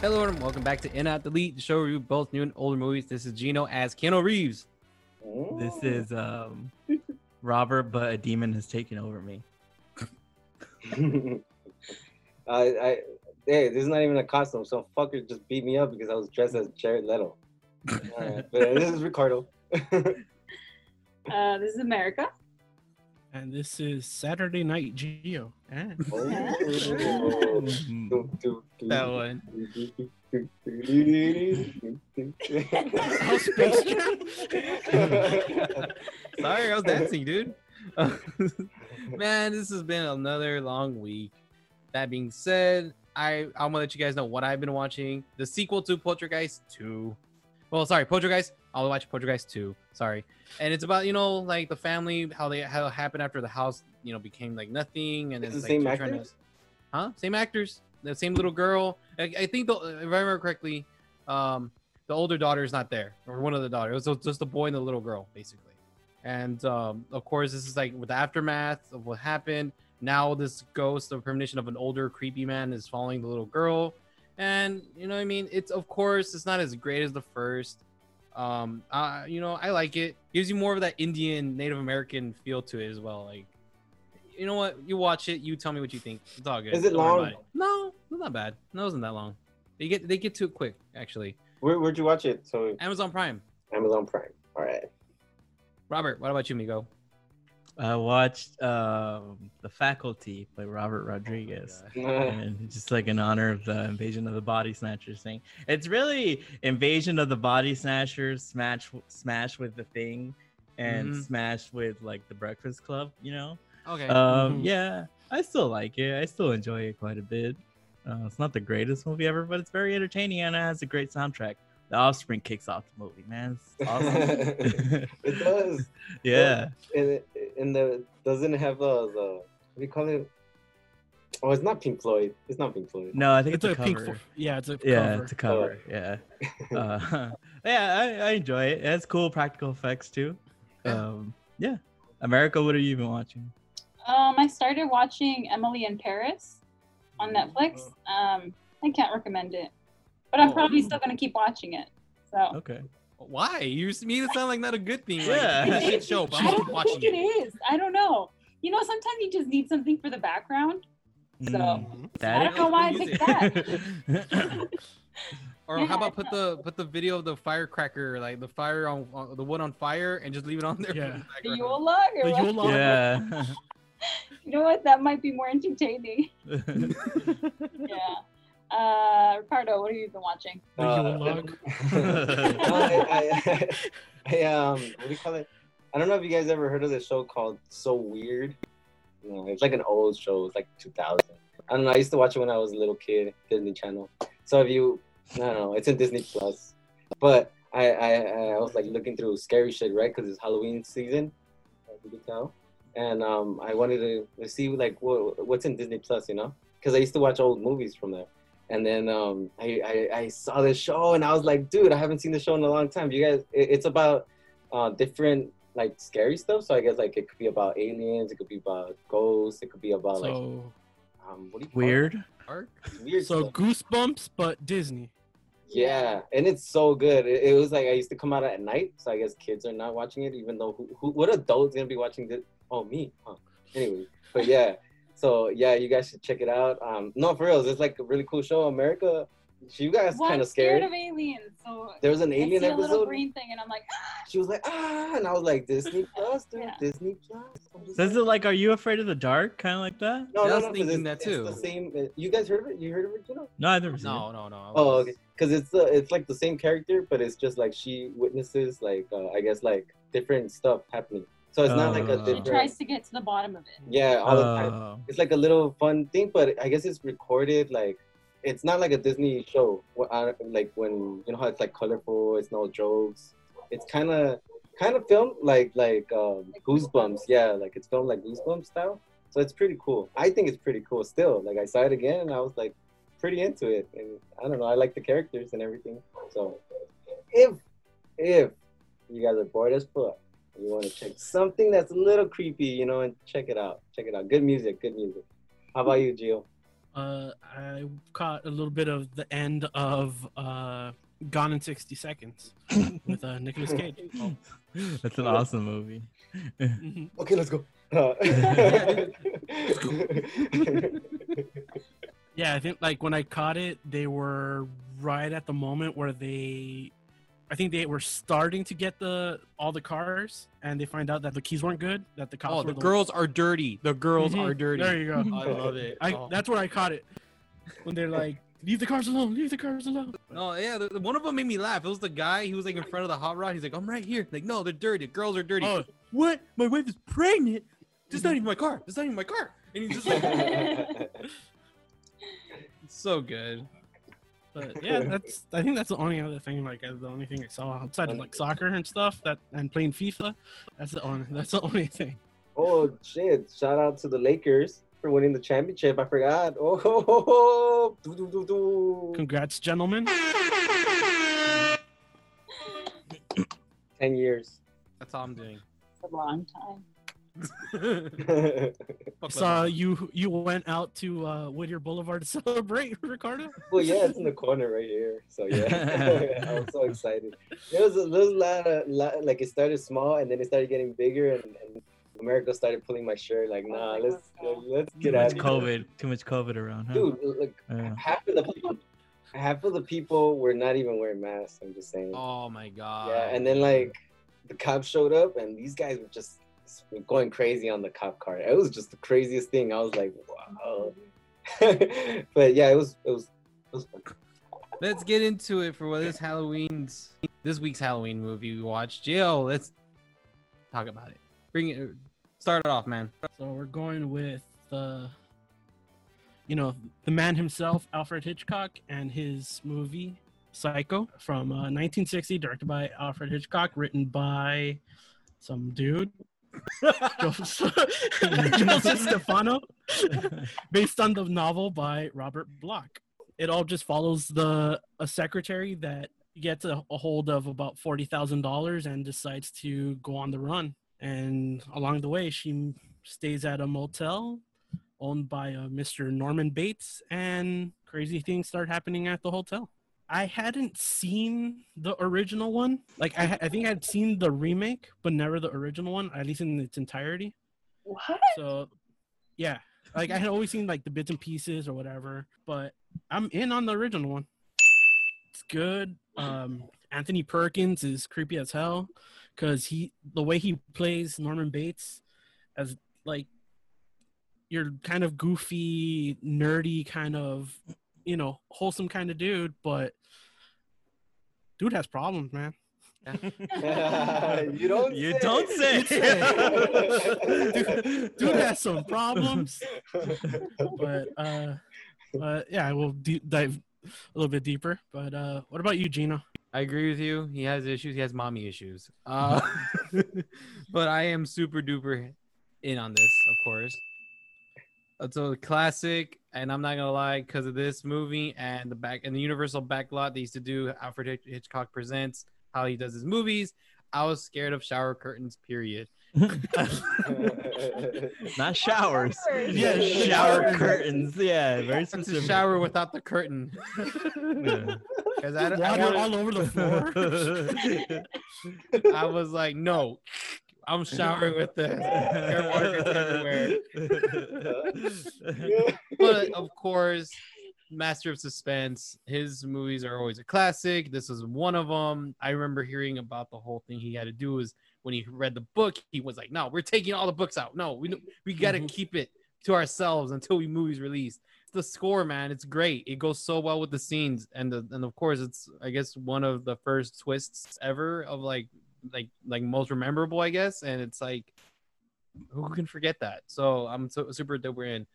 Hello and welcome back to In Out Delete, the show where we review both new and older movies. This is Gino as Keanu Reeves. This is um Robert, but a demon has taken over me. I, I, hey, this is not even a costume. Some fucker just beat me up because I was dressed as Jared Leto. Alright, but this is Ricardo. Uh, this is America. And this is Saturday Night Gio. Ah. Oh. That one. Oh, Space Jam. Sorry, I was dancing, dude. Man, this has been another long week. That being said, I I'm gonna let you guys know what I've been watching. The sequel to Poltergeist 2. Well, sorry, Poltergeist. I'll watch Poltergeist 2. Sorry. And it's about, you know, like the family, how they how it happened after the house, you know, became like nothing. And It's it's the like same actors? to- Huh? Same actors. The same little girl. I, I think the, if I remember correctly, um, the older daughter is not there, or one of the daughters. It was just the boy and the little girl, basically. And um, of course, this is like with the aftermath of what happened. Now this ghost, the premonition of an older creepy man, is following the little girl, and you know what I mean. It's of course it's not as great as the first. Um, uh, you know I like it. Gives you more of that Indian Native American feel to it as well. Like, you know what? You watch it. You tell me what you think. It's all good. Is it Don't long? about No, it's not bad. No, it wasn't that long. They get they get to it quick actually. Where, where'd you watch it? So Amazon Prime. Amazon Prime. All right. Robert, what about you, Migo? I watched um The Faculty by Robert Rodriguez. and just like in honor of the invasion of the body snatchers thing it's really invasion of the body snatchers smash smash with the thing and Mhm. smash with like the breakfast club you know Okay. um Mhm. yeah i still like it i still enjoy it quite a bit uh, it's not the greatest movie ever but it's very entertaining and it has a great soundtrack the offspring kicks off the movie man it's awesome it does. yeah And in the doesn't have the the what do you call it? Oh, it's not Pink Floyd. It's not Pink Floyd. no i think It's it's, a a cover. pink. Fo- yeah, it's a yeah cover. it's a cover yeah uh, yeah I, I enjoy it it has cool practical effects too Yeah. um yeah america what are you even watching Um, I started watching Emily in Paris on Netflix. Um, I can't recommend it, but I'm Oh. probably still gonna keep watching it. So okay Why? You s- made it sound like not a good thing. Yeah. Like, shit show, but I I'm don't watching think it it. is. I don't know. You know, sometimes you just need something for the background. So Mm, I that don't know why I picked that. Or Yeah, how about put the put the video of the firecracker, like the fire on, on the wood on fire, and just leave it on there. Yeah. the The? Yule log The what? Yule log. yeah You know what? That might be more entertaining. Yeah. Uh, Ricardo, what have you been watching? The Yule log. I, I, I, um, what do you call it? I don't know if you guys ever heard of this show called So Weird. No, it's like an old show. It's like 2000. I don't know. I used to watch it when I was a little kid, Disney Channel. So if you, I don't know, it's in Disney Plus. But I, I, I was like looking through scary shit, right? Because it's Halloween season. as you can tell. And um, I wanted to, to see like what, what's in Disney Plus, you know? Because I used to watch old movies from there. And then um, I, I, I saw this show and I was like, dude, I haven't seen the show in a long time. You guys, it, it's about uh, different like scary stuff. So I guess like it could be about aliens, it could be about ghosts, it could be about like um, what do you call it? weird weird so stuff. Goosebumps, but Disney. Yeah, and it's so good. It, it was like I used to come out at night, so I guess kids are not watching it. Even though who, who what adult's gonna be watching this? Oh, me. Huh. Anyway, but yeah. So yeah, you guys should check it out. Um, no, for real, it's like a really cool show. America, you guys Well, kind of scared scared. of aliens, so There was an I alien see a little episode. green thing, and I'm like, ah, She was like, ah, and I was like, Disney Plus, dude, Yeah. Disney Plus. So is it like are you afraid of the dark kind of like that No, Yeah, I no, was no, 'cause thinking it's, that too. It's the same. uh, You guys heard of it? You heard of it, you know? no i've never seen No, no, no. I Oh, okay. Because it's the it's like the same character, but it's just like she witnesses like uh, I guess like different stuff happening. So it's not like a Oh. she tries to get to the bottom of it. Yeah, all the time. Oh. It's like a little fun thing, but I guess it's recorded like it's not like a Disney show. uh, Like when you know how it's like colorful, it's no jokes. It's kind of kind of filmed like like um, Goosebumps. Yeah, like it's filmed like Goosebumps style. So it's pretty cool. I think it's pretty cool still. Like I saw it again and I was like pretty into it. And I don't know, I like the characters and everything. So if if you guys are bored as fuck, you want to check something that's a little creepy, you know, and check it out. Check it out. Good music, good music. How about you, Gio? Uh, I caught a little bit of the end of uh, Gone in 60 Seconds with uh, Nicolas Cage. Oh. That's an awesome movie. Mhm. Okay, let's go. Uh, Yeah, I think like when I caught it, they were right at the moment where they, I think they were starting to get the all the cars, and they find out that the keys weren't good. That the cops. Oh, were the girls are dirty. The girls Mhm. are dirty. There you go. I love it. I, Oh. That's where I caught it. When they're like, "Leave the cars alone! Leave the cars alone!" Oh yeah, the, the- one of them made me laugh. It was the guy. He was like in front of the hot rod. He's like, "I'm right here." Like, no, they're dirty. Girls are dirty. Oh, What? My wife is pregnant. This is not even my car. This is not even my car. And he's just like, so good. But yeah, that's. I think that's the only other thing. Like, uh, the only thing I saw outside of like soccer and stuff that and playing FIFA. That's the only. That's the only thing. oh shit! Shout out to the Lakers for winning the championship. I forgot. Oh, ho, ho, ho. Do, do, do, do. Congrats, gentlemen. Ten years. That's all I'm doing. It's a long time. Fuck Saw you. You went out to uh, Whittier Boulevard to celebrate, Ricardo. well, yeah, it's in the corner right here. So yeah, I was so excited. There was a little lot of lot, like it started small and then it started getting bigger and, and America started pulling my shirt. Like, nah, let's let's Too get much out. COVID. Too much COVID around, huh? Dude, like Yeah. half of the people, half of the people were not even wearing masks. I'm just saying. Oh my god. Yeah, and then like the cops showed up and these guys were just going crazy on the cop car. It was just the craziest thing. I was like, wow. but yeah, it was it was it was fun. Let's get into it for what this Halloween's this week's Halloween movie we watched. Jill, let's talk about it. Bring it. Start it off, man. So we're going with the, you know, the man himself, Alfred Hitchcock, and his movie Psycho from uh, 1960, directed by Alfred Hitchcock, written by some dude, Joseph, Joseph Stefano, based on the novel by Robert Bloch. It all just follows the a secretary that gets a, a hold of about forty thousand dollars and decides to go on the run. And along the way, she stays at a motel owned by uh, Mr. Norman Bates, and crazy things start happening at the hotel. I hadn't seen the original one. Like I, I think I'd seen the remake, but never the original one, at least in its entirety. What? So, yeah, like I had always seen like the bits and pieces or whatever, but I'm in on the original one. It's good. Um, Anthony Perkins is creepy as hell because he the way he plays Norman Bates as like you're kind of goofy, nerdy kind of you know wholesome kind of dude, but dude has problems, man. you don't. You say. don't say. dude, dude has some problems. but uh but yeah i will de- dive a little bit deeper but uh what about you gino I agree with you. He has issues. He has mommy issues. Uh, but I am super duper in on this, of course. It's a classic, and I'm not gonna lie, because of this movie and the back and the Universal backlot they used to do. Alfred Hitch- Hitchcock presents how he does his movies. I was scared of shower curtains. Period. Not showers. Yeah, shower showers. curtains. Yeah, very It's a specific. shower without the curtain. Yeah. Because I, don't- I, water wanted- all over the floor I was like, no, I'm showering with this. There are water curtains everywhere. but of course, Master of Suspense. His movies are always a classic. This is one of them. I remember hearing about the whole thing he had to do was when he read the book, he was like, "No, we're taking all the books out. No, we we got to Mhm. keep it to ourselves until we movies released." The score, man, it's great. It goes so well with the scenes, and the, and of course, it's I guess one of the first twists ever of like like like most memorable, I guess. And it's like, who can forget that? So I'm so super dope. We're in.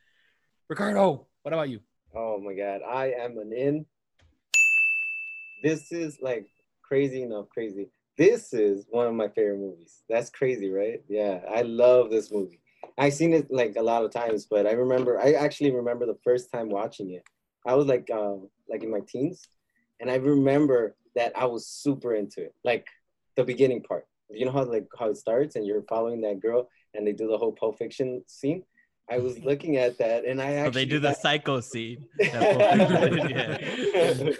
Ricardo, what about you? Oh my god, I am an in. This is like crazy enough, crazy. This is one of my favorite movies. That's crazy, right? Yeah, I love this movie. I've seen it like a lot of times, but I remember I actually remember the first time watching it. I was like uh, like in my teens, and I remember that I was super into it. Like the beginning part. You know how like how it starts and you're following that girl and they do the whole Pulp Fiction scene. I was looking at that and I So actually they do the got- psycho scene. that Pulp Fiction did,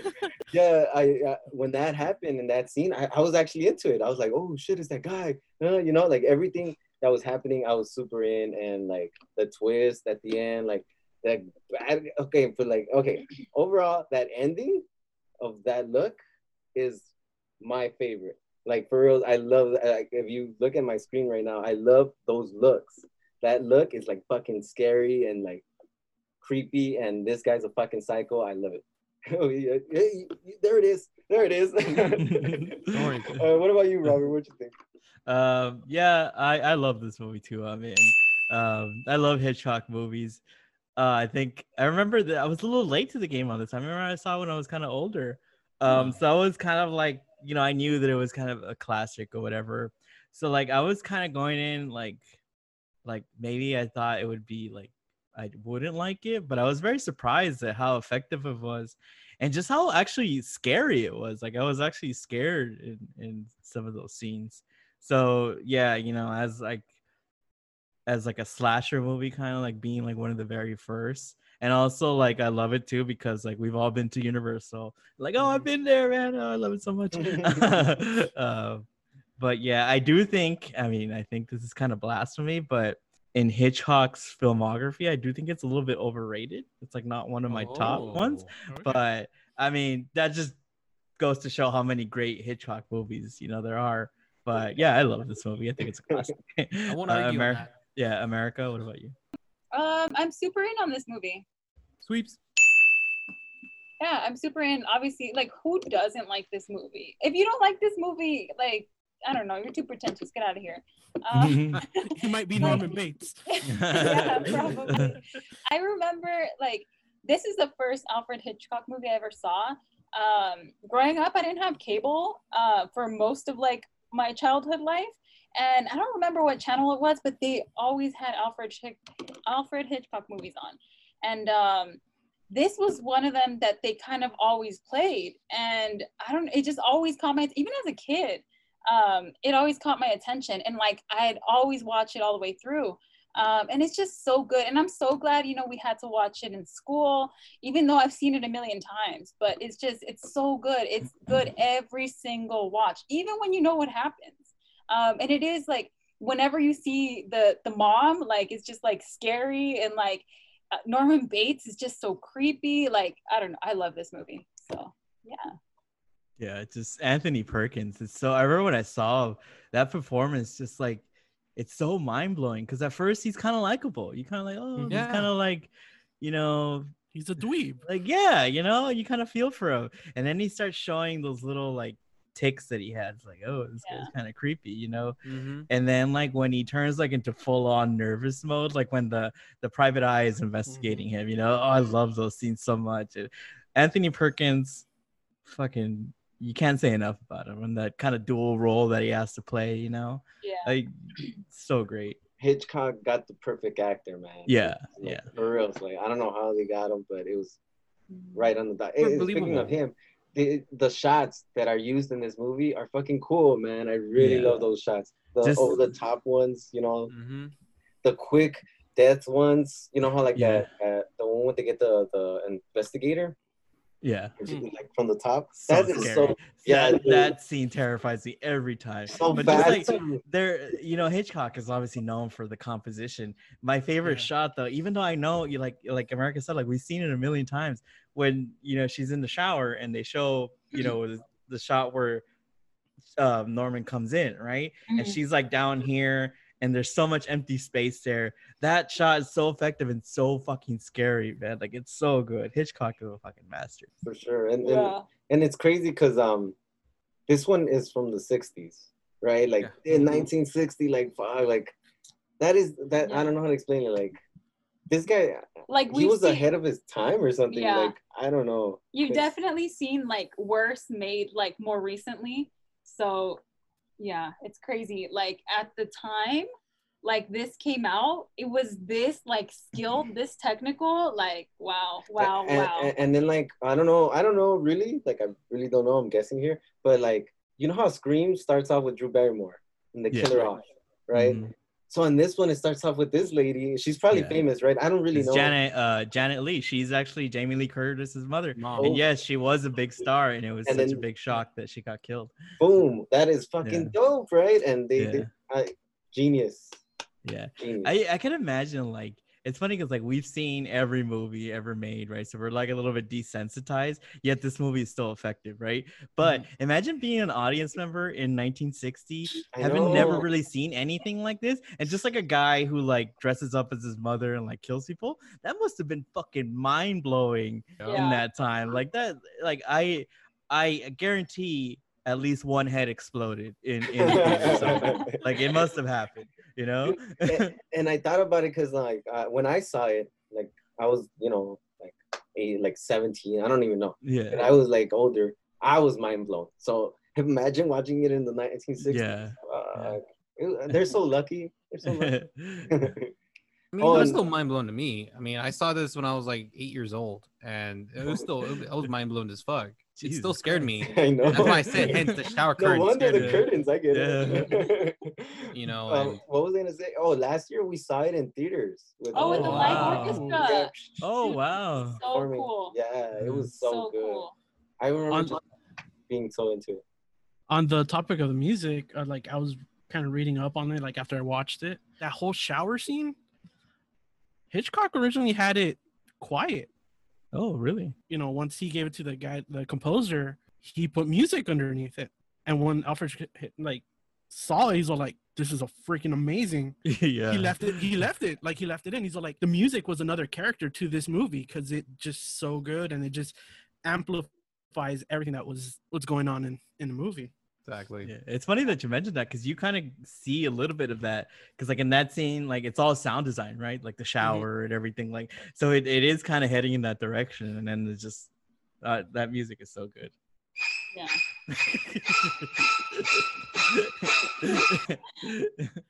yeah. yeah, I uh, when that happened in that scene, I, I was actually into it. I was like, oh shit, is that guy? Uh, you know, like everything that was happening, I was super in, and like the twist at the end, like that. I- Okay, but like okay, overall, that ending of that look is my favorite. Like for real, I love. Like if you look at my screen right now, I love those looks. That look is like fucking scary and like creepy, and this guy's a fucking psycho. I love it. Oh, there it is. There it is. uh, what about you, Robert? What you think? Um, yeah, I I love this movie too. I mean, um, I love Hitchcock movies. Uh, I think I remember that I was a little late to the game on this. I remember I saw it when I was kind of older. Um, so I was kind of like, you know, I knew that it was kind of a classic or whatever. So like, I was kind of going in like, like maybe I thought it would be like I wouldn't like it, but I was very surprised at how effective it was, and just how actually scary it was. Like I was actually scared in in some of those scenes. So yeah, you know, as like as like a slasher movie, kind of like being like one of the very first. And also like I love it too because like we've all been to Universal. Like, oh, I've been there, man. Oh, I love it so much. uh, but yeah, I do think, I mean, I think this is kind of blasphemy, but in Hitchcock's filmography, I do think it's a little bit overrated. It's like not one of my top ones. Oh. But I mean, that just goes to show how many great Hitchcock movies, you know, there are. But yeah, I love this movie. I think it's a classic. I won't Uh, argue that. Yeah, America. What about you? Um, I'm super in on this movie. Sweeps. Yeah, I'm super in. Obviously, like who doesn't like this movie? If you don't like this movie, like I don't know, you're too pretentious. Get out of here. Um, He might be Norman Bates. yeah, probably. I remember like this is the first Alfred Hitchcock movie I ever saw. Um, growing up, I didn't have cable uh, for most of like my childhood life, and I don't remember what channel it was, but they always had Alfred Hitch- Alfred Hitchcock movies on, and um, this was one of them that they kind of always played, and I don't. It just always caught my even as a kid. Um, it always caught my attention, and like I'd always watch it all the way through. Um, and it's just so good. And i'm so glad you know we had to watch it in school even though i've seen it a million times. But it's just it's so good. It's good every single watch even when you know what happens um, and it is like whenever you see the the mom like it's just like scary and like uh, norman bates is just so creepy like i don't know i love this movie so yeah Yeah, it's just Anthony Perkins. It's so I remember when I saw that performance, just like it's so mind blowing. Because at first he's kind of likable. You kind of like, oh, Yeah. he's kind of like, you know, He's a dweeb. like yeah, you know, you kind of feel for him, and then he starts showing those little like ticks that he had. It's like, oh, this guy's kind of creepy, you know. Mm-hmm. And then like when he turns like into full on nervous mode, like when the the private eye is investigating him, you know. Oh, I love those scenes so much. And Anthony Perkins, fucking, you can't say enough about him and that kind of dual role that he has to play. You know, yeah like so great. Hitchcock got the perfect actor, man. Yeah, Like, yeah. For real, it's like I don't know how they got him, but it was Mm-hmm. right on the dot. Well, Hey, speaking of him, the the shots that are used in this movie are fucking cool, man. I really Yeah. love those shots. The Just- over the top ones, you know, Mm-hmm. the quick death ones. You know how like Yeah. that uh, the one where they get the the investigator Yeah. like from the top. So that is scary. so yeah, that, that scene terrifies me every time. so but just bad. like there you know hitchcock is obviously known for the composition my favorite Yeah. shot though even though i know you like like america said like we've seen it a million times when you know she's in the shower and they show you know the, the shot where um, norman comes in right and Mhm. she's like down here and there's so much empty space there that shot is so effective and so fucking scary man like it's so good hitchcock is a fucking master for sure. And and, yeah and it's crazy because um this one is from the 60s, right? Like Yeah. in 1960, like fuck, like that is that I don't know how to explain it. Like this guy like he we was ahead of his time or something. Yeah. Like I don't know. You've It's- definitely seen like worse made like more recently. So yeah, it's crazy. Like at the time, like this came out, it was this like skilled, this technical, like wow, wow, and, wow. And, and then like I don't know, I don't know really, like I really don't know. I'm guessing here, but like you know how Scream starts off with Drew Barrymore and the Yeah. killer off, right? Mhm. So in this one, it starts off with this lady. She's probably Yeah. famous, right? I don't really It's know. Janet uh Janet Leigh. She's actually Jamie Lee Curtis's mother. Mom. And yes, she was a big star, and it was And such a big shock that she got killed. Boom, that is fucking dope, right? And they, Yeah. they I, genius, Yeah. genius. I, I can imagine like it's funny because like we've seen every movie ever made, right? So we're like a little bit desensitized, yet this movie is still effective, right? But mm-hmm. imagine being an audience member in 1960, I having never really seen anything like this, and just like a guy who like dresses up as his mother and like kills people. That must have been fucking mind blowing in that time. Like that, like I I guarantee at least one head exploded in, in like it must have happened, you know? and, and I thought about it because like uh, when I saw it, like I was, you know, like eight, like 17. I don't even know. And yeah. I was like older. I was mind blown. So imagine watching it in the 1960s. Yeah. Uh, it- they're so lucky. They're so lucky. I mean, Oh, it was still mind blown to me. I mean, I saw this when I was like eight years old, and it was still I was mind blown as fuck. It still scared Christ. me. I know. That's why I said, hence the shower curtains. No wonder the curtains. I get it. You know, Um, and- what was I gonna say? Oh, last year we saw it in theaters. With, Oh, with the live wow. orchestra. Yeah, Oh wow. So performing. cool. Yeah, it was so, So good. cool. I remember On- being so into it. on the topic of the music, uh, like I was kind of reading up on it, like after I watched it, that whole shower scene, Hitchcock originally had it quiet. Oh really? You know, once he gave it to the guy, the composer, he put music underneath it. And when Alfred like saw it, he's all like, "This is a freaking amazing." yeah. He left it. He left it. Like he left it in. He's all like, "The music was another character to this movie because it just so good and it just amplifies everything that was what's going on in in the movie." Exactly. Yeah, it's funny that you mentioned that because you kind of see a little bit of that because like in that scene like it's all sound design right like the shower and everything like so it, it is kind of heading in that direction and then it's just uh, that music is so good Yeah.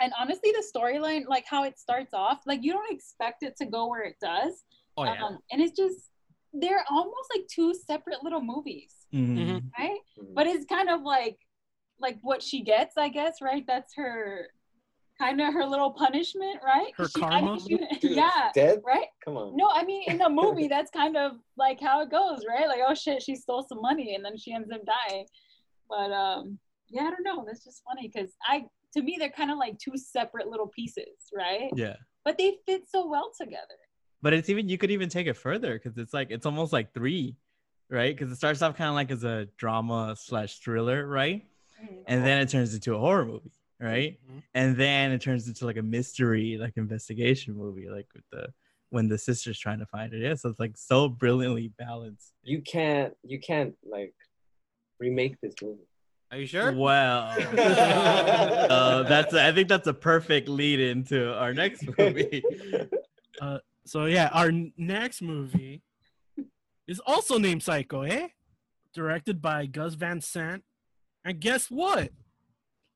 And honestly, the storyline, like how it starts off, like you don't expect it to go where it does. Oh yeah. Um, and it's just they're almost like two separate little movies, Mhm. right? Mhm. But it's kind of like like what she gets, I guess, right? That's her kind of her little punishment, right? Her She- I mean, karma? she- Dude, yeah, Dead? right? Come on. No, I mean in the movie, that's kind of like how it goes, right? Like, oh shit, she stole some money and then she ends up dying. But um, yeah, I don't know. That's just funny because I, to me, they're kind of like two separate little pieces, right? yeah But they fit so well together. but it's even you could even take it further because it's like it's almost like three right because it starts off kind of like as a drama slash thriller right and then it turns into a horror movie right Mhm. and then it turns into like a mystery like investigation movie like with the when the sister's trying to find it yeah so it's like so brilliantly balanced You can't. You can't like remake this movie. Are you sure? well uh, that's i think that's a perfect lead into our next movie So yeah, our next movie is also named Psycho, eh? Directed by Gus Van Sant. And guess what?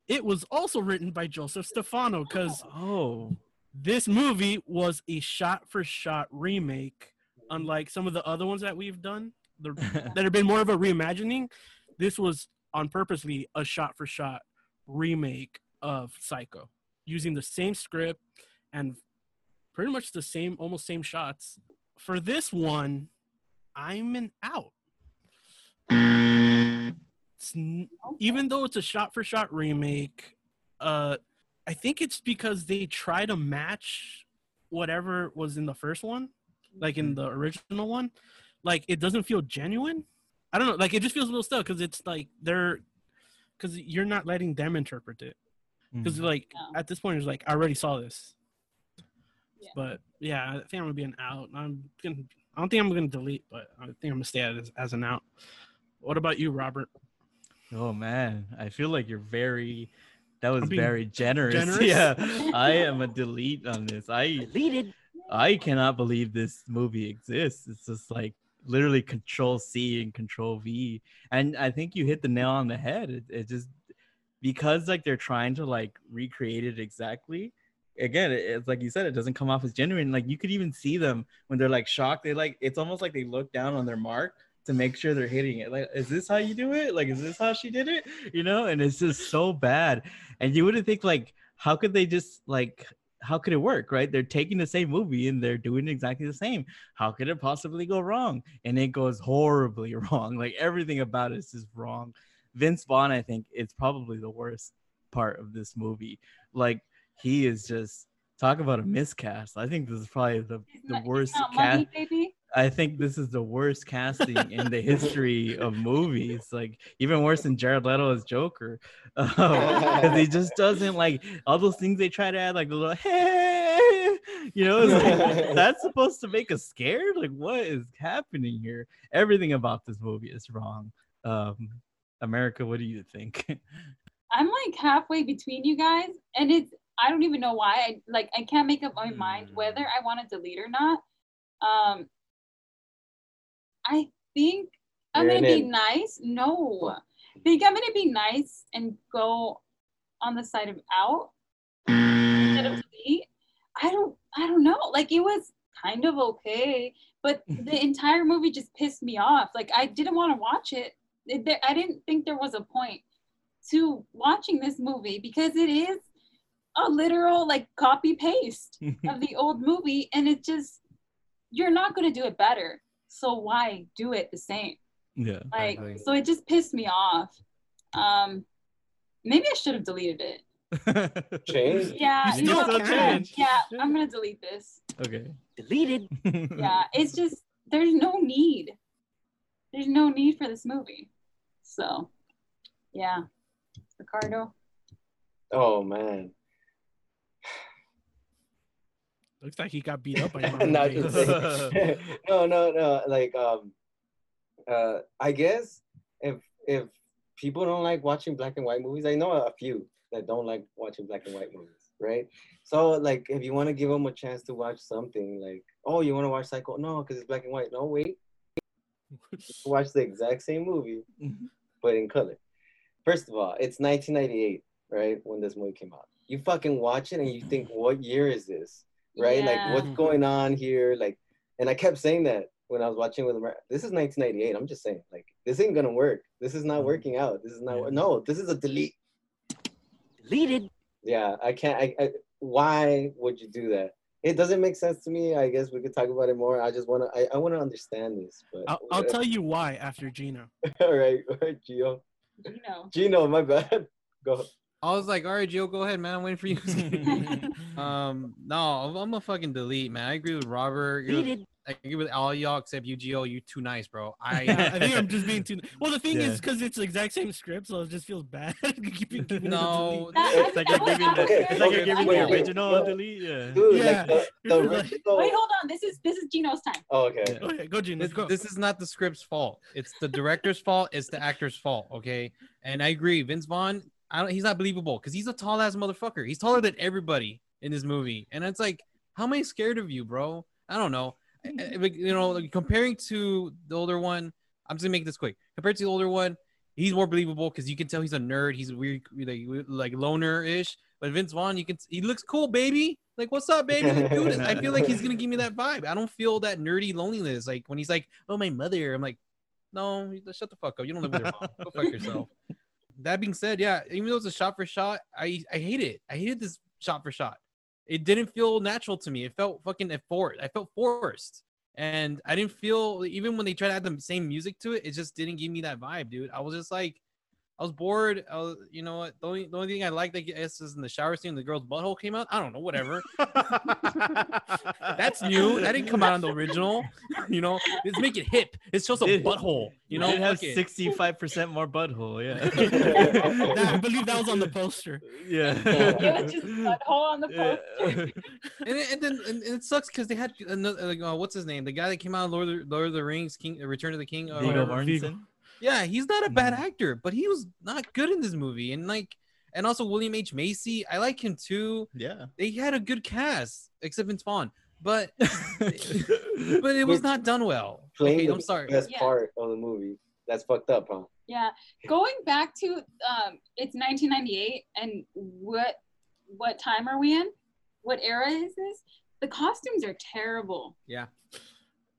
It was also written by Joseph Stefano because oh this movie was a shot-for-shot remake, unlike some of the other ones that we've done the, that have been more of a reimagining. This was on purposely a shot-for-shot remake of Psycho, using the same script and pretty much the same, almost same shots. For this one, I'm an out. It's n- even though it's a shot-for-shot remake, uh, I think it's because they try to match whatever was in the first one, like in the original one. Like it doesn't feel genuine. I don't know. Like it just feels a little stuck because it's like they're because you're not letting them interpret it. Because Mm. like No. at this point, it's like I already saw this. Yeah. But yeah, I think I'm gonna be an out. I'm gonna. I don't think I'm gonna delete, but I think I'm gonna stay as, as an out. What about you, Robert? Oh man, I feel like you're very. That was very generous. generous? Yeah, I am a delete on this. I Deleted. I cannot believe this movie exists. It's just like literally Control C and Control V, and I think you hit the nail on the head. It, it just because like they're trying to like recreate it exactly. Again, it's like you said, it doesn't come off as genuine. Like you could even see them when they're like shocked. They like it's almost like they look down on their mark to make sure they're hitting it. Like, is this how you do it? Like, is this how she did it? You know, and it's just so bad. And you wouldn't think like how could they just like how could it work right they're taking the same movie and they're doing exactly the same how could it possibly go wrong and it goes horribly wrong like everything about it is just wrong vince vaughn i think is probably the worst part of this movie like he is just talk about a miscast i think this is probably the, the not- worst cast money. I think this is the worst casting in the history of movies. Like even worse than Jared Leto as Joker, because he just doesn't like all those things they try to add, like the little hey, you know, it's like, that's supposed to make us scared. Like what is happening here? Everything about this movie is wrong. Um, America, what do you think? I'm like halfway between you guys, and it's I don't even know why. I like I can't make up my mind Hmm. whether I want to delete or not. Um, I think I'm You're gonna be nice. No, I think I'm gonna be nice and go on the side of out instead of delete. I don't I don't know. Like it was kind of okay, but the entire movie just pissed me off. Like I didn't want to watch it. It- there- I didn't think there was a point to watching this movie because it is a literal like copy paste of the old movie and it just you're not going to do it better so why do it the same yeah. like Exactly. so it just pissed me off um maybe i should have deleted it Change. yeah You you know still what? can. yeah i'm gonna delete this okay. Deleted. yeah it's just there's no need there's no need for this movie so yeah ricardo Oh man. Looks like he got beat up by Marvel Not just saying. no, no, no. Like, um, uh, I guess if if people don't like watching black and white movies, I know a few that don't like watching black and white movies, right? So, like, if you want to give them a chance to watch something, like, oh, you want to watch Psycho? No, because it's black and white. No, wait, watch the exact same movie, Mhm. but in color. First of all, it's 1998, right? When this movie came out. You fucking watch it and you think, what year is this? Right? Yeah. Like, what's going on here? Like, and I kept saying that when I was watching with Amer- This is 1998. I'm just saying, like, this ain't gonna work. This is not Mhm. working out. This is not. Yeah. No, this is a delete. Deleted. Yeah, I can't. I, I, why would you do that? It doesn't make sense to me. I guess we could talk about it more. I just wanna. I, I wanna understand this. But I'll, I'll tell you why after Gino. all right, all right, Gio. you know Gino, my bad. Go. I was like, all right, Joe, go ahead, man. I'm waiting for you. um, no, I'm I'm a fucking delete, man. I agree with Robert. You're- I agree with all y'all except you, Gio. You too nice, bro. I I think I'm just being too. Well, the thing Yeah. is, because it's the exact same script, so it just feels bad. keeping, keeping no. It's like you're giving the, Okay, it's like you're giving wait, the original no. delete. Yeah. Dude, Yeah. like the, the original. wait hold on this is this is gino's time Oh, okay. Yeah. Okay, go Gino. This, go. this is not the script's fault. It's the director's fault. It's the actor's fault. Okay. And I agree. Vince Vaughn, I don't. He's not believable because he's a tall ass motherfucker. He's taller than everybody in this movie. And it's like, how am I scared of you, bro? I don't know. I- mm-hmm. You know, like, comparing to the older one, I'm just gonna make this quick. Compared to the older one, he's more believable because you can tell he's a nerd. He's weird, like like loner ish. But Vince Vaughn, you can he looks cool, baby. Like, what's up, baby? Dude, I feel like he's gonna give me that vibe. I don't feel that nerdy loneliness. Like when he's like, "Oh, my mother," I'm like, "No, shut the fuck up. You don't live with your mom. Go fuck yourself." That being said, yeah, even though it's a shot for shot, I I hate it. I hated this shot for shot. It didn't feel natural to me. It felt fucking forced. I felt forced, and I didn't feel even when they tried to add the same music to it. It just didn't give me that vibe, dude. I was just like, I was bored. I was, you know what? The only, the only thing I liked, I guess, is in the shower scene, the girl's butthole came out. I don't know, whatever. That's new. That didn't come out on the original. You know, let's make it hip. It's just a Did- butthole. You know, it has fuck 65% more butthole. That- I Yeah. believe that was on the poster. yeah. it was just butthole on the Yeah. poster and, and then and it sucks because they had another like uh, what's his name the guy that came out of Lord of the, Lord of the Rings King uh, Return of the King or Viggo whatever. Mortensen. Yeah he's not a bad Mhm. actor but he was not good in this movie and like and also William H Macy I like him too Yeah. they had a good cast except Vince Vaughn but but it was not done well Playing okay I'm sorry best Yeah. part of the movie. That's fucked up, huh? yeah going back to um it's 1998 and what what time are we in what era is this the costumes are terrible Yeah.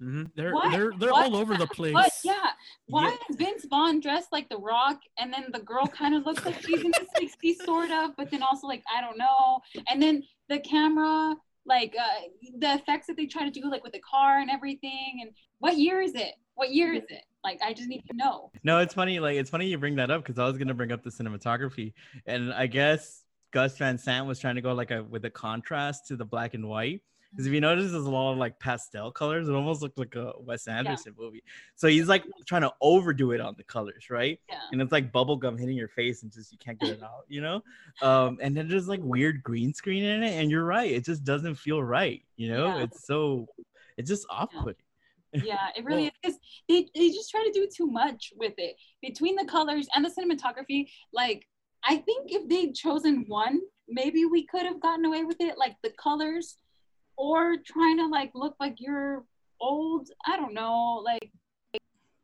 Mhm. They're What? they're they're What? all over the place. But yeah, why Yeah. is Vince Vaughn dressed like The Rock, and then the girl kind of looks like she's in the '60s, sort of, but then also like I don't know, and then the camera, like uh, the effects that they try to do, like with the car and everything, and what year is it? What year is it? Like I just need to know. No, it's funny. Like it's funny you bring that up because I was gonna bring up the cinematography, and I guess Gus Van Sant was trying to go like a with a contrast to the black and white. Because if you notice, there's a lot of like pastel colors. It almost looks like a Wes Anderson movie. So he's like trying to overdo it on the colors, right? Yeah. And it's like bubble gum hitting your face and just you can't get it out, you know? Um, and then there's like weird green screen in it, and you're right, it just doesn't feel right, you know? Yeah. It's so it's just off-putting. Yeah, it really is. 'cause They, they just try to do too much with it between the colors and the cinematography. Like, I think if they'd chosen one, maybe we could have gotten away with it. Like the colors, or trying to like look like you're old. I don't know. Like,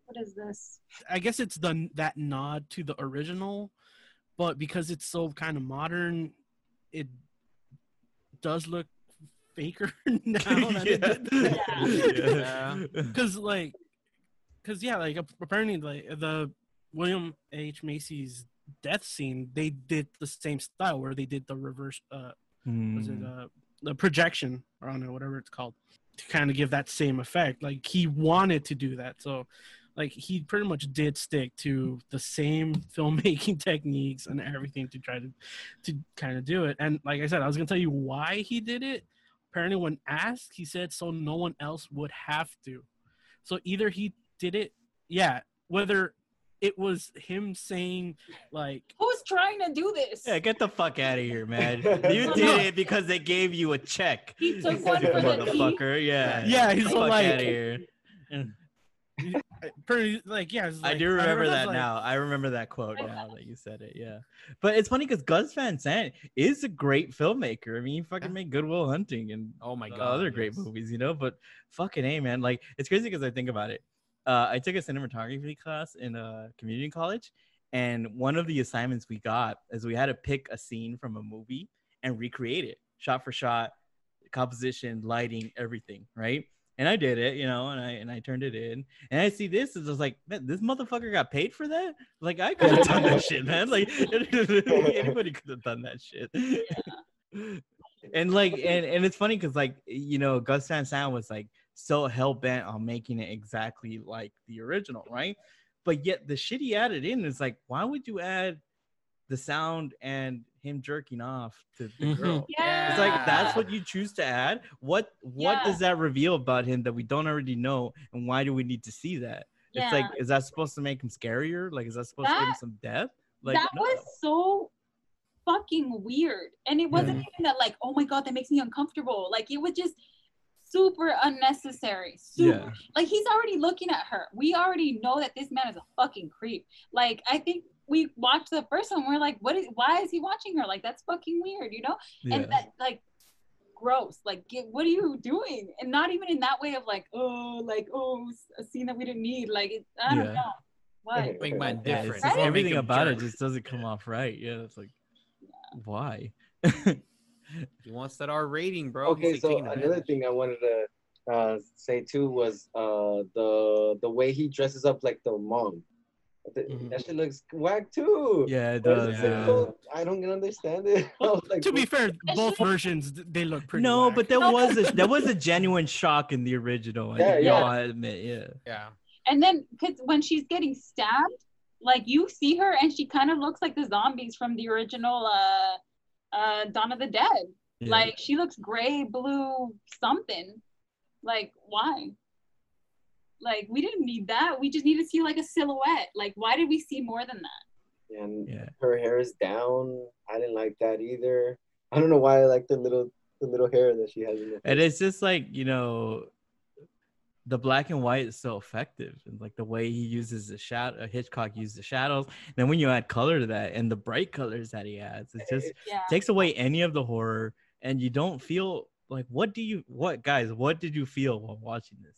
what is this? I guess it's the that nod to the original, but because it's so kind of modern, it does look faker now. Than it. Yeah. because like because yeah like apparently like the william h macy's death scene they did the same style where they did the reverse uh was it Mm. uh the projection or I don't know whatever it's called to kind of give that same effect. Like he wanted to do that. So like he pretty much did stick to the same filmmaking techniques and everything to try to to kind of do it. And like i said i was gonna tell you why he did it. Apparently when asked he said so no one else would have to. So either he did it yeah whether it was him saying like Who's trying to do this? Yeah, get the fuck out of here, man. You did it because they gave you a check. He took one for the teeth. motherfucker. Yeah. Yeah, Get he's the fuck like- outta here. pretty like yeah it's I do remember that's that like- now. I remember that quote now that you said it. Yeah, but it's funny because Gus Van Sant is a great filmmaker. I mean, he fucking Yeah. made Good Will Hunting and Oh my god. other great movies, you know. But fucking a man, like it's crazy because I think about it. Uh, I took a cinematography class in a community college, and one of the assignments we got is we had to pick a scene from a movie and recreate it, shot for shot, composition, lighting, everything, right? And I did it, you know, and I and I turned it in, and I see this, it's just like, man, this motherfucker got paid for that. Like I could have done that shit, man. Like anybody could have done that shit. and like and, and it's funny because like you know gus van sant was like so hell-bent on making it exactly like the original right but yet the shit he added in is like why would you add the sound and him jerking off to the Mhm. girl Yeah. it's like that's what you choose to add what what Yeah. does that reveal about him that we don't already know and why do we need to see that it's like is that supposed to make him scarier like is that supposed to give him some depth like that no. was so fucking weird. And it wasn't Yeah. even that like, oh my god, that makes me uncomfortable. Like it was just super unnecessary. Super yeah like he's already looking at her. We already know that this man is a fucking creep. Like I think we watched the first one, we're like, what is why is he watching her? Like that's fucking weird, you know? yeah And that like gross. Like get, what are you doing? And not even in that way of like, oh, like, oh, a scene that we didn't need. Like it, I don't Yeah. know. What? Make mine Yeah, different. Right? everything Make 'em about it just doesn't come off right. Yeah, it's like, why? He wants that R rating, bro. okay, He's, so another thing I wanted to uh, say too was uh, the the way he dresses up like the mom. Th- Mhm. That shit looks whack too. yeah, it does. yeah. so- I don't understand it. Like, to be fair, both versions they look pretty. No, whack. but there was a there was a genuine shock in the original. I Yeah, think we yeah. all admit, yeah. Yeah. And then, cause when she's getting stabbed, like you see her, and she kind of looks like the zombies from the original uh, uh, Dawn of the Dead. yeah. Like she looks gray, blue, something. Like why? Like we didn't need that. We just need to see like a silhouette. Like why did we see more than that? and yeah. her hair is down. I didn't like that either. I don't know why I like the little the little hair that she has in the And it's just like, you know, the black and white is so effective. And like the way he uses the shadow uh, Hitchcock used the shadows. then when you add color to that and the bright colors that he adds, it just Yeah. takes away any of the horror and you don't feel like what do you what guys, what did you feel while watching this?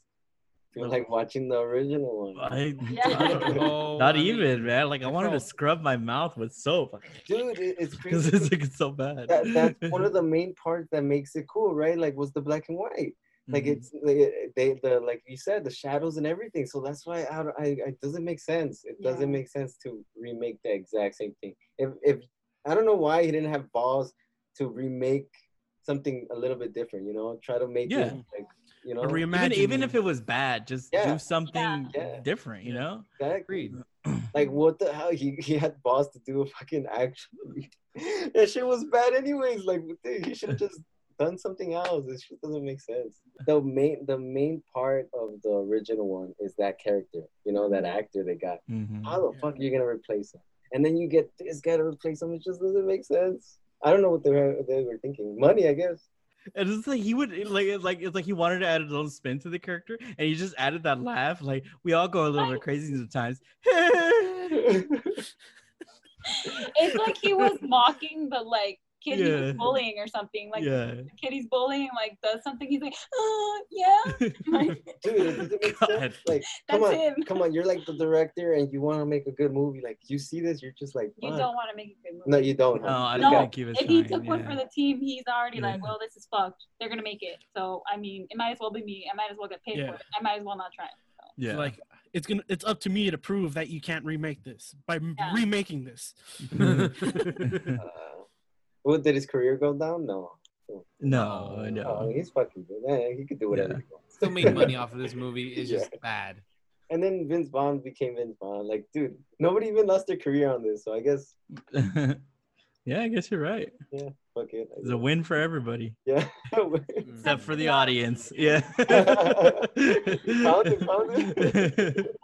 feel like watching the original one. I, Yeah. I don't know. Not I mean, even, man. Like I I wanted to scrub my mouth with soap Dude, it's because crazy. it's like it's so bad. that, that's one of the main parts that makes it cool, right? Like, was the black and white. Like Mhm. it's like, they the like you said the shadows and everything. So that's why I, don't- I it doesn't make sense. It doesn't make sense to remake the exact same thing. If if I don't know why he didn't have balls to remake something a little bit different. You know, try to make Yeah. it like you know Or even, reimagine even if it was bad, just Yeah. do something Yeah. different, you know? exactly. Agreed. Like what the hell? He he had balls to do a fucking action. movie. that shit was bad anyways. Like dude, he should have just done something else. This just doesn't make sense. The main the main part of the original one is that character. You know that actor they got. Mhm. How the Yeah. fuck are you gonna replace him? And then you get this guy to replace him. It just doesn't make sense. I don't know what they were, they were thinking. Money, I guess. And it's like he would like it's like it's like he wanted to add a little spin to the character, and he just added that laugh. Like we all go a little bit crazy sometimes. It's like he was mocking the like kid he was bullying or something. Like yeah. the kid he's bullying like does something. He's like, oh yeah. Like, Dude, it doesn't make God. sense. Like, come That's on, him. come on. You're like the director, and you want to make a good movie. Like, you see this, you're just like, you don't want to make a good movie. No, you don't. No, I This don't No, guy- think he was if he trying, took one for the team, he's already like, well, this is fucked. They're gonna make it. So I mean, it might as well be me. I might as well get paid Yeah. for it. I might as well not try. So. Yeah. Like it's gonna it's up to me to prove that you can't remake this by Yeah. remaking this. Uh, what did his career go down? No. no, Oh, no. he's fucking good. Eh, he could do whatever Yeah. he wants. Still make money off of this movie. It's Yeah. just bad. And then Vince Vaughn became Vince Vaughn. Like, dude, nobody even lost their career on this. So I guess, yeah, I guess you're right. Yeah, fuck it. It's a win for everybody, Yeah. except for the audience. Yeah. Found it, found it.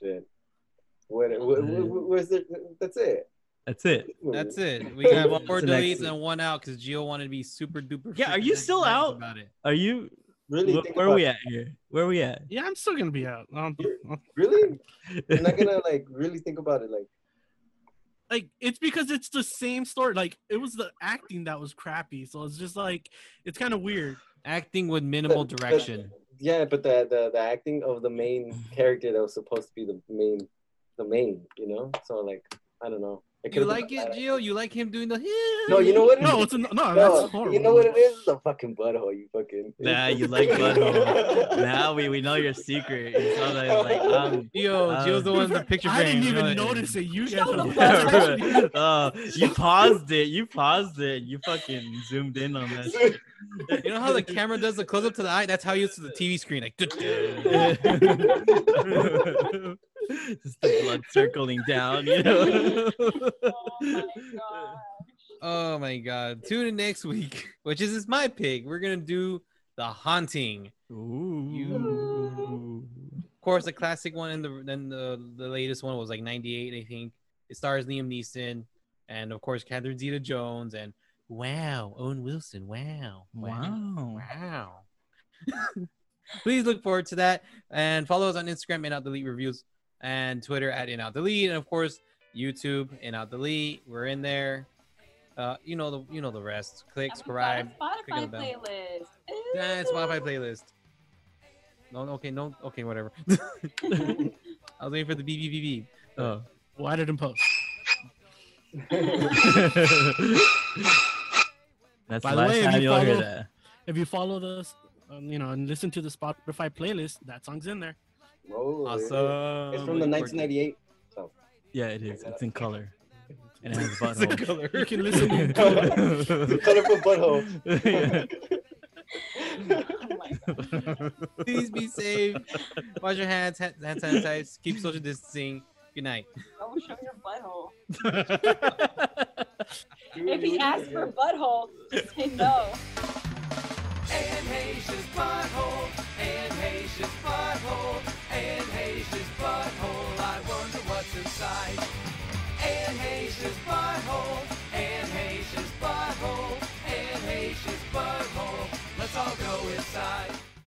Shit. What, what, what, what, what's the, that's it. That's it. That's it. We got What's four the next deletes and one out because Gio wanted to be super duper. Yeah, are you still out? about it? Are you? Really? wh- where are we at here? Where are we at? Yeah, I'm still gonna be out. Um, Really? You're not gonna like really think about it, like. like it's because it's the same story. Like it was the acting that was crappy, so it's just like it's kind of weird. Acting with minimal but- but- direction. yeah, but the, the the acting of the main character that was supposed to be the main, the main, you know. So like, I don't know. It You like it, bad. Gio? You like him doing the? No, you know what? it No, it's a, no, No, that's horrible. you know what it is? The fucking butthole. You fucking. Nah, you like butthole. now we, we know your secret. You saw that like um Gio, Uh, Gio's the one in the picture I didn't you even know? notice it. You guys Shut are the the fuck best. up. uh, you paused it. You paused it. You fucking zoomed in on that. You know how the camera does the close up to the eye? That's how you use the TV screen. Like, Just the blood circling down, you know. Oh my god. oh my god! Tune in next week, which is, is my pick. We're gonna do the haunting. Ooh. Of course, the classic one and the then the the latest one was like '98, I think. It stars Liam Neeson and of course Catherine Zeta-Jones and wow, Owen Wilson. Wow, Wow. wow. Please look forward to that and follow us on Instagram in out delete reviews and Twitter at in out delete and of course YouTube in out delete. We're in there. Uh, you know the you know the rest. Click, subscribe. got click on Spotify the bell. playlist. Yeah, Spotify playlist. No, no, okay, no, okay, whatever. I was waiting for the BBBB. Oh. Why did not post? That's By the the last way, if time you you'll hear follow- that. If you follow this, um, you know, and listen to the Spotify playlist, that song's in there. Oh, Awesome. It's from the 1998. So. Yeah, it is. It's in color. And it has It's a butthole. color. You can listen to Colorful butthole. Oh. Please be safe. Wash your hands, hand, hand sanitize, keep social distancing. Good night. Don't show your butthole. If he you- asks for butthole, say no. And Haitian's butthole, and Haitian's butthole, and Haitian's butthole, I wonder what's inside. Anne Hayes' butthole, Anne butthole, Anne butthole. Let's all go inside.